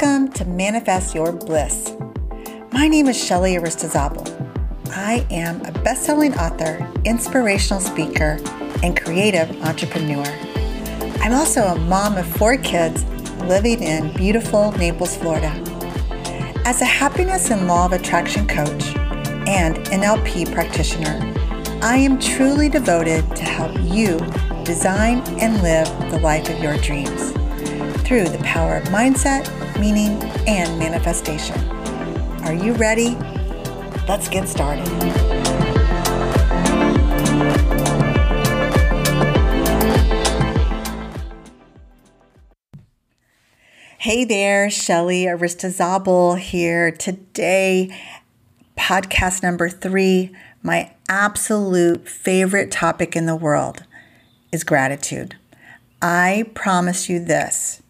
Welcome to Manifest Your Bliss. My name is Shelly Aristizabal. I am a best-selling author, inspirational speaker, and creative entrepreneur. I'm also a mom of four kids living in beautiful Naples, Florida. As a happiness and law of attraction coach and NLP practitioner, I am truly devoted to help you design and live the life of your dreams through the power of mindset, meaning, and manifestation. Are you ready? Let's get started. Hey there, Shelly Aristizabal here. Today, podcast number three, my absolute favorite topic in the world is gratitude. I promise you this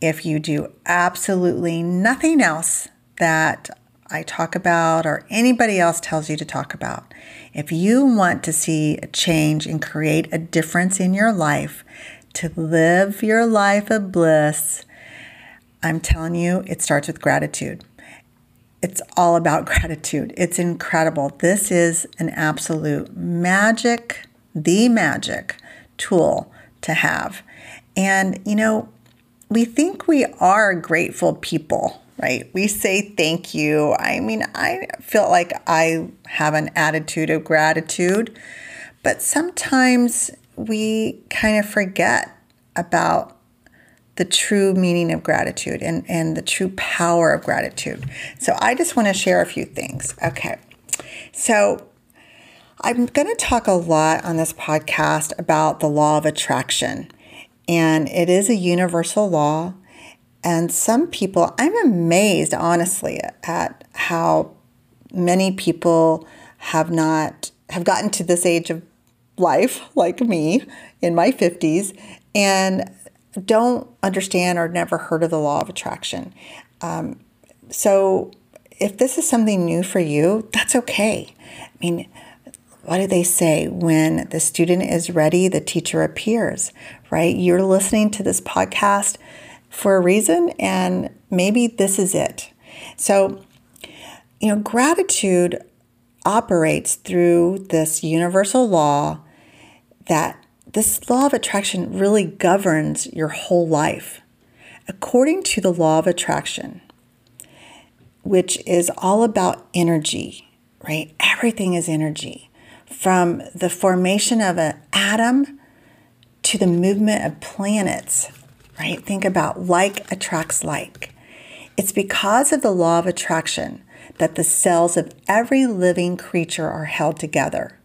if you do absolutely nothing else that I talk about or anybody else tells you to talk about, if you want to see a change and create a difference in your life, to live your life of bliss, I'm telling you, it starts with gratitude. It's all about gratitude. It's incredible. This is an absolute magic, the magic tool to have. And, you know, we think we are grateful people, right? We say thank you. I mean, I feel like I have an attitude of gratitude, but sometimes we kind of forget about the true meaning of gratitude and, and the true power of gratitude. So I just want to share a few things. Okay. So I'm going to talk a lot on this podcast about the law of attraction and it is a universal law. And some people, I'm amazed, honestly, at how many people have not have gotten to this age of life, like me in my 50s, and don't understand or never heard of the law of attraction. Um, so, if this is something new for you, that's okay. I mean, what do they say? When the student is ready, the teacher appears, right? You're listening to this podcast for a reason, and maybe this is it. So, you know, gratitude operates through this universal law that this law of attraction really governs your whole life. According to the law of attraction, which is all about energy, right? Everything is energy from the formation of an atom to the movement of planets, right? Think about like attracts like. It's because of the law of attraction that the cells of every living creature are held together,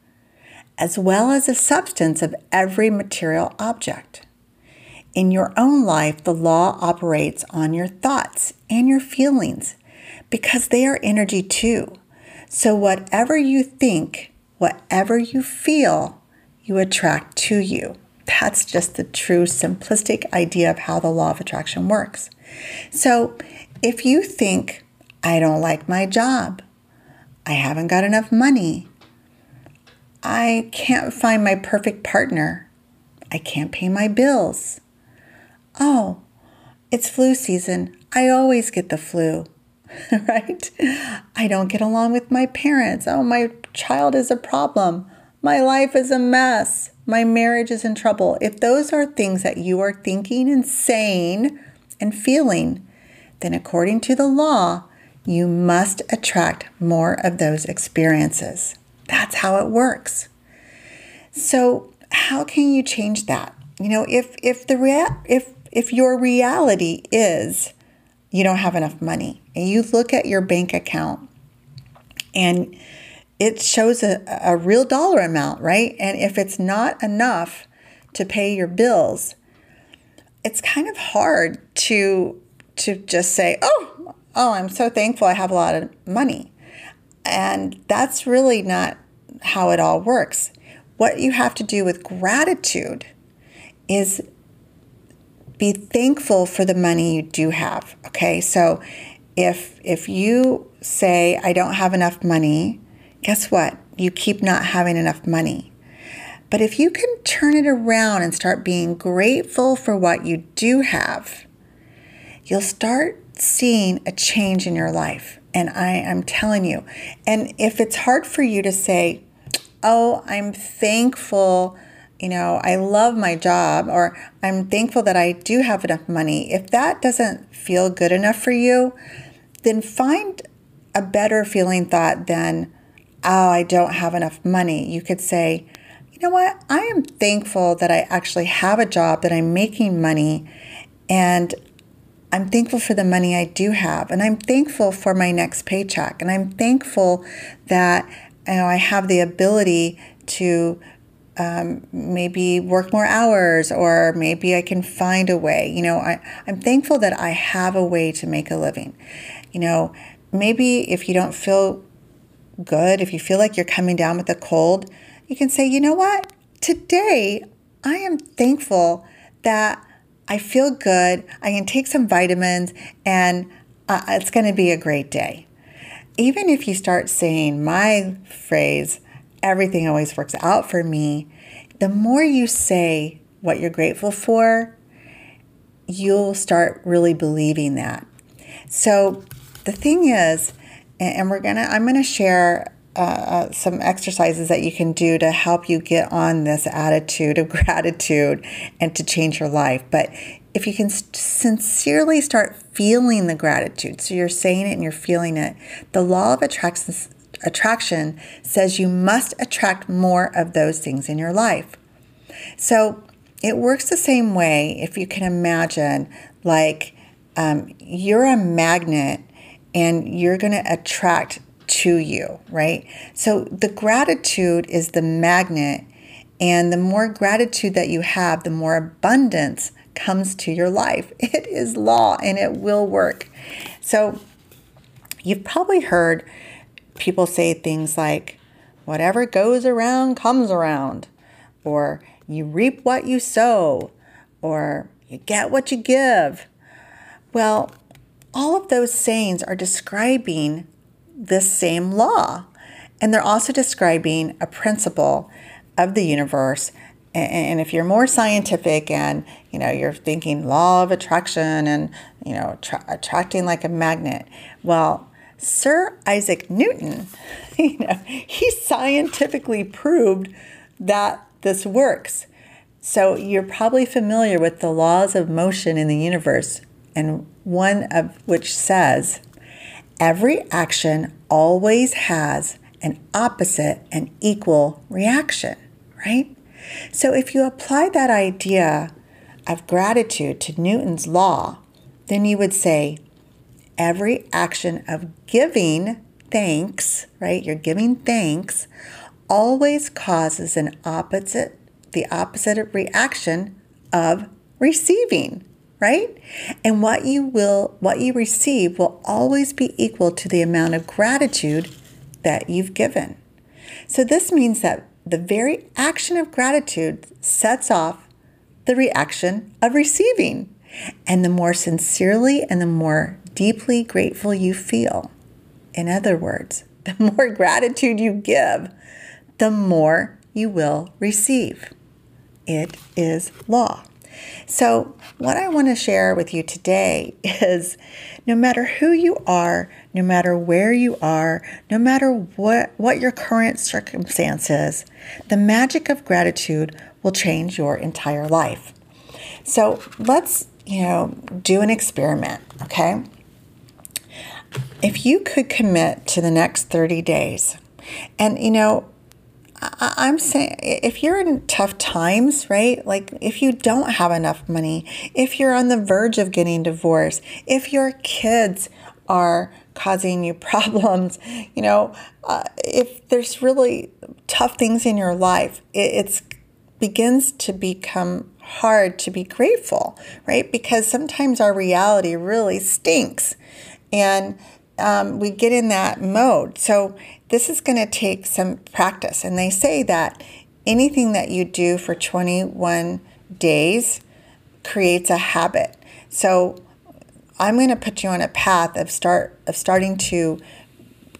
as well as the substance of every material object. In your own life, the law operates on your thoughts and your feelings because they are energy too. So, whatever you think, whatever you feel, you attract to you. That's just the true simplistic idea of how the law of attraction works. So if you think, I don't like my job, I haven't got enough money, I can't find my perfect partner, I can't pay my bills. Oh, it's flu season. I always get the flu. right? I don't get along with my parents. Oh, my child is a problem. My life is a mess. My marriage is in trouble. If those are things that you are thinking and saying and feeling, then according to the law, you must attract more of those experiences. That's how it works. So, how can you change that? You know, if if the rea- if if your reality is you don't have enough money. And you look at your bank account and it shows a, a real dollar amount, right? And if it's not enough to pay your bills, it's kind of hard to to just say, "Oh, oh, I'm so thankful I have a lot of money." And that's really not how it all works. What you have to do with gratitude is be thankful for the money you do have. Okay, so if if you say I don't have enough money, guess what? You keep not having enough money. But if you can turn it around and start being grateful for what you do have, you'll start seeing a change in your life. And I am telling you, and if it's hard for you to say, oh, I'm thankful, you know, I love my job, or I'm thankful that I do have enough money, if that doesn't feel good enough for you, then find a better feeling thought than, oh, I don't have enough money. You could say, you know what? I am thankful that I actually have a job, that I'm making money, and I'm thankful for the money I do have. And I'm thankful for my next paycheck. And I'm thankful that you know, I have the ability to um, maybe work more hours or maybe I can find a way. You know, I, I'm thankful that I have a way to make a living. You know, maybe if you don't feel good, if you feel like you're coming down with a cold, you can say, you know what? Today, I am thankful that I feel good. I can take some vitamins and uh, it's going to be a great day. Even if you start saying my phrase, everything always works out for me, the more you say what you're grateful for, you'll start really believing that. So the thing is, and we're gonna, I'm gonna share uh, uh, some exercises that you can do to help you get on this attitude of gratitude and to change your life. But if you can sincerely start feeling the gratitude, so you're saying it and you're feeling it, the law of attraction, attraction says you must attract more of those things in your life. So it works the same way if you can imagine, like um, you're a magnet and you're going to attract to you, right? So the gratitude is the magnet, and the more gratitude that you have, the more abundance comes to your life. It is law and it will work. So you've probably heard people say things like, whatever goes around comes around, or you reap what you sow, or you get what you give. Well, all of those sayings are describing this same law. And they're also describing a principle of the universe. And if you're more scientific and you know you're thinking law of attraction and you know tra- attracting like a magnet, well, Sir Isaac Newton, you know, he scientifically proved that this works. So you're probably familiar with the laws of motion in the universe, and one of which says every action always has an opposite and equal reaction, right? So if you apply that idea of gratitude to Newton's law, then you would say every action of giving thanks, right? You're giving thanks always causes an opposite the opposite reaction of receiving right? And what you will what you receive will always be equal to the amount of gratitude that you've given. So this means that the very action of gratitude sets off the reaction of receiving. And the more sincerely and the more deeply grateful you feel, in other words, the more gratitude you give, the more you will receive. It is law. So, what I want to share with you today is no matter who you are, no matter where you are, no matter what, what your current circumstances, the magic of gratitude will change your entire life. So, let's, you know, do an experiment, okay? If you could commit to the next 30 days, and you know, I, am saying if you're in tough times, right? Like if you don't have enough money, if you're on the verge of getting divorced, if your kids are causing you problems, you know, uh, if there's really tough things in your life, it it's, begins to become hard to be grateful, right? Because sometimes our reality really stinks. And um, we get in that mode. So this is going to take some practice. And they say that anything that you do for 21 days creates a habit. So I'm going to put you on a path of start of starting to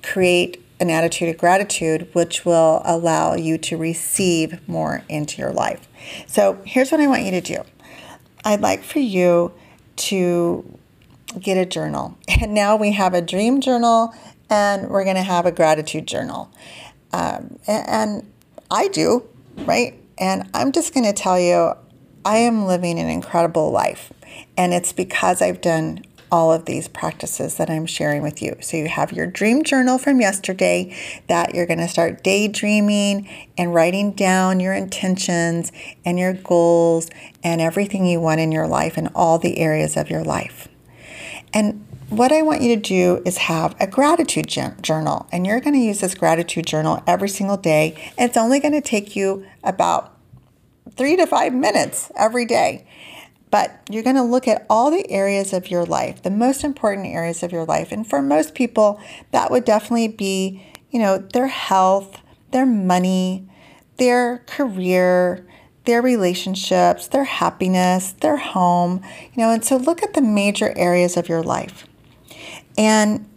create an attitude of gratitude, which will allow you to receive more into your life. So here's what I want you to do. I'd like for you to get a journal. And now we have a dream journal and we're going to have a gratitude journal. Um, and, and I do, right? And I'm just going to tell you, I am living an incredible life. And it's because I've done all of these practices that I'm sharing with you. So you have your dream journal from yesterday that you're going to start daydreaming and writing down your intentions and your goals and everything you want in your life and all the areas of your life. And what I want you to do is have a gratitude journal. And you're going to use this gratitude journal every single day. It's only going to take you about three to five minutes every day. But you're going to look at all the areas of your life, the most important areas of your life. And for most people, that would definitely be, you know, their health, their money, their career, their relationships, their happiness, their home, you know, and so look at the major areas of your life and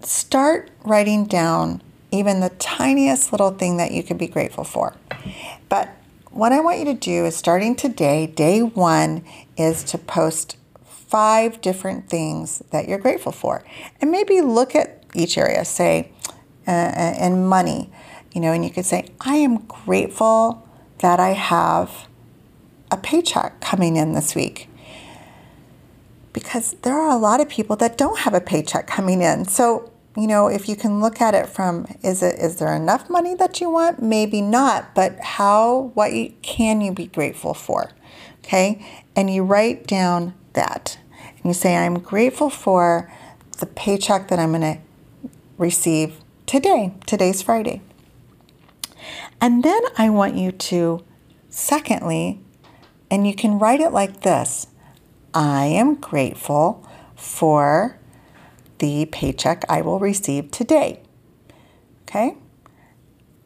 start writing down even the tiniest little thing that you could be grateful for. But what I want you to do is starting today, day one, is to post five different things that you're grateful for. And maybe look at each area, say, uh, and uh, money, you know, and you could say, I am grateful that I have a paycheck coming in this week. Because there are a lot of people that don't have a paycheck coming in. So you know, if you can look at it from is it is there enough money that you want? Maybe not, but how what you, can you be grateful for? Okay? And you write down that. And you say I'm grateful for the paycheck that I'm going to receive today. Today's Friday. And then I want you to secondly, and you can write it like this. I am grateful for the paycheck I will receive today. Okay?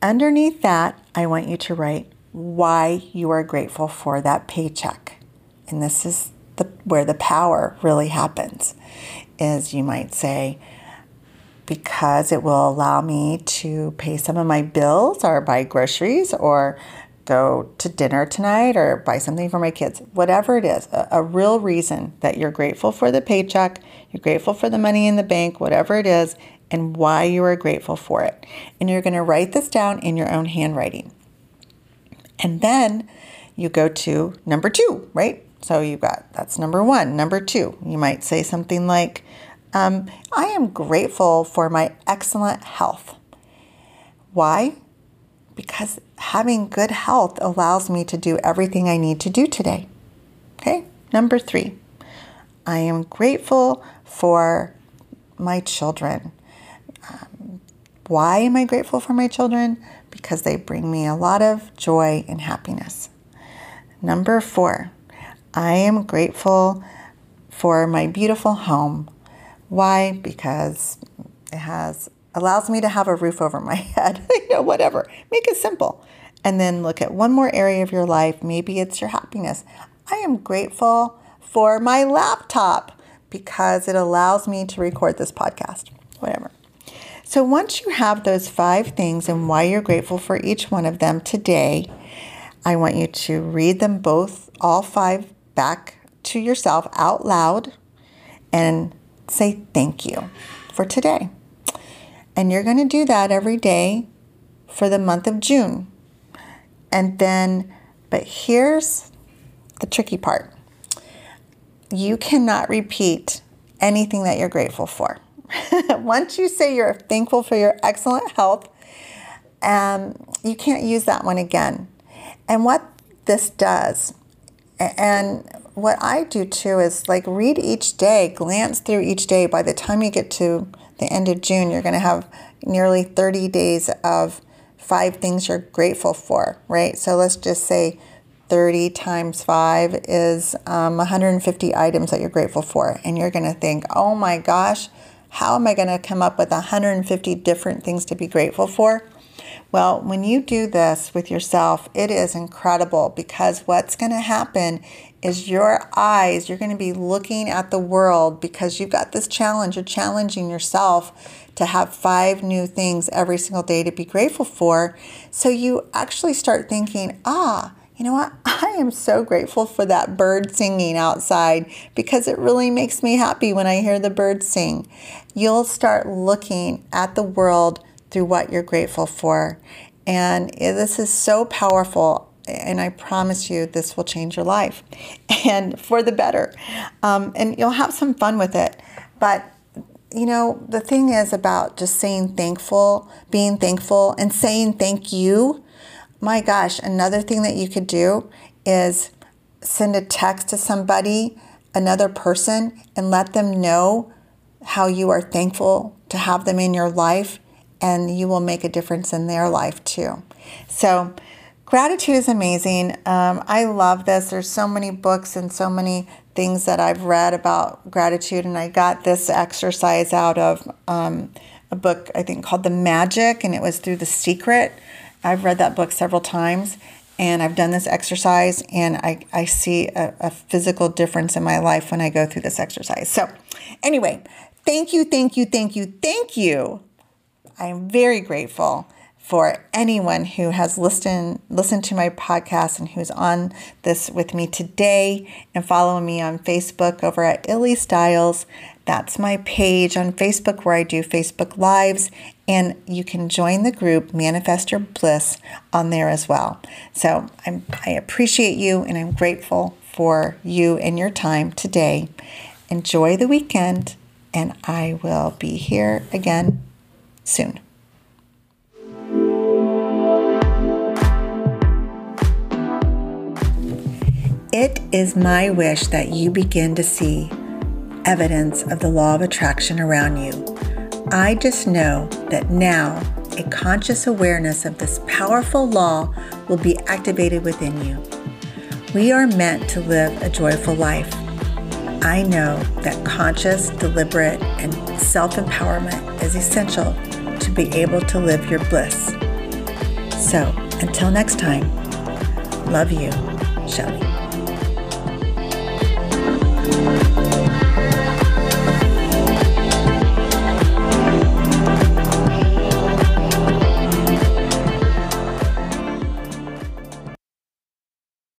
Underneath that, I want you to write why you are grateful for that paycheck. And this is the, where the power really happens. Is you might say, because it will allow me to pay some of my bills or buy groceries or go to dinner tonight or buy something for my kids, whatever it is, a, a, real reason that you're grateful for the paycheck, you're grateful for the money in the bank, whatever it is, and why you are grateful for it. And you're going to write this down in your own handwriting. And then you go to number two, right? So you've got that's number one. Number two, you might say something like, um, I am grateful for my excellent health. Why? Because having good health allows me to do everything I need to do today. Okay, number three, I am grateful for my children. Um, why am I grateful for my children? Because they bring me a lot of joy and happiness. Number four, I am grateful for my beautiful home. Why? Because it has allows me to have a roof over my head, you know, whatever. Make it simple. And then look at one more area of your life. Maybe it's your happiness. I am grateful for my laptop because it allows me to record this podcast, whatever. So once you have those five things and why you're grateful for each one of them today, I want you to read them both, all five, back to yourself out loud and say thank you for today. And you're going to do that every day for the month of June. And then, but here's the tricky part you cannot repeat anything that you're grateful for. Once you say you're thankful for your excellent health, um, you can't use that one again. And what this does, and what I do too, is like read each day, glance through each day. By the time you get to the end of June, you're going to have nearly 30 days of five things you're grateful for, right? So let's just say 30 times five is um, 150 items that you're grateful for. And you're going to think, oh my gosh, how am I going to come up with 150 different things to be grateful for? Well, when you do this with yourself, it is incredible because what's going to happen is your eyes, you're going to be looking at the world because you've got this challenge. You're challenging yourself to have five new things every single day to be grateful for. So you actually start thinking, ah, you know what? I am so grateful for that bird singing outside because it really makes me happy when I hear the birds sing. You'll start looking at the world through what you're grateful for. And this is so powerful. And I promise you, this will change your life and for the better. Um, and you'll have some fun with it. But you know, the thing is about just saying thankful, being thankful, and saying thank you. My gosh, another thing that you could do is send a text to somebody, another person, and let them know how you are thankful to have them in your life, and you will make a difference in their life too. So, gratitude is amazing. Um, I love this. There's so many books and so many things that I've read about gratitude, and I got this exercise out of um, a book I think called The Magic, and it was through The Secret. I've read that book several times, and I've done this exercise, and I, I see a, a physical difference in my life when I go through this exercise. So, anyway, thank you, thank you, thank you, thank you. I'm very grateful for anyone who has listened listened to my podcast and who's on this with me today and following me on Facebook over at Illy Styles. That's my page on Facebook where I do Facebook Lives, and you can join the group Manifest Your Bliss on there as well. So I'm, I appreciate you and I'm grateful for you and your time today. Enjoy the weekend, and I will be here again soon. It is my wish that you begin to see evidence of the law of attraction around you. I just know that now a conscious awareness of this powerful law will be activated within you. We are meant to live a joyful life. I know that conscious, deliberate, and self empowerment is essential to be able to live your bliss. So, until next time, love you, Shelly.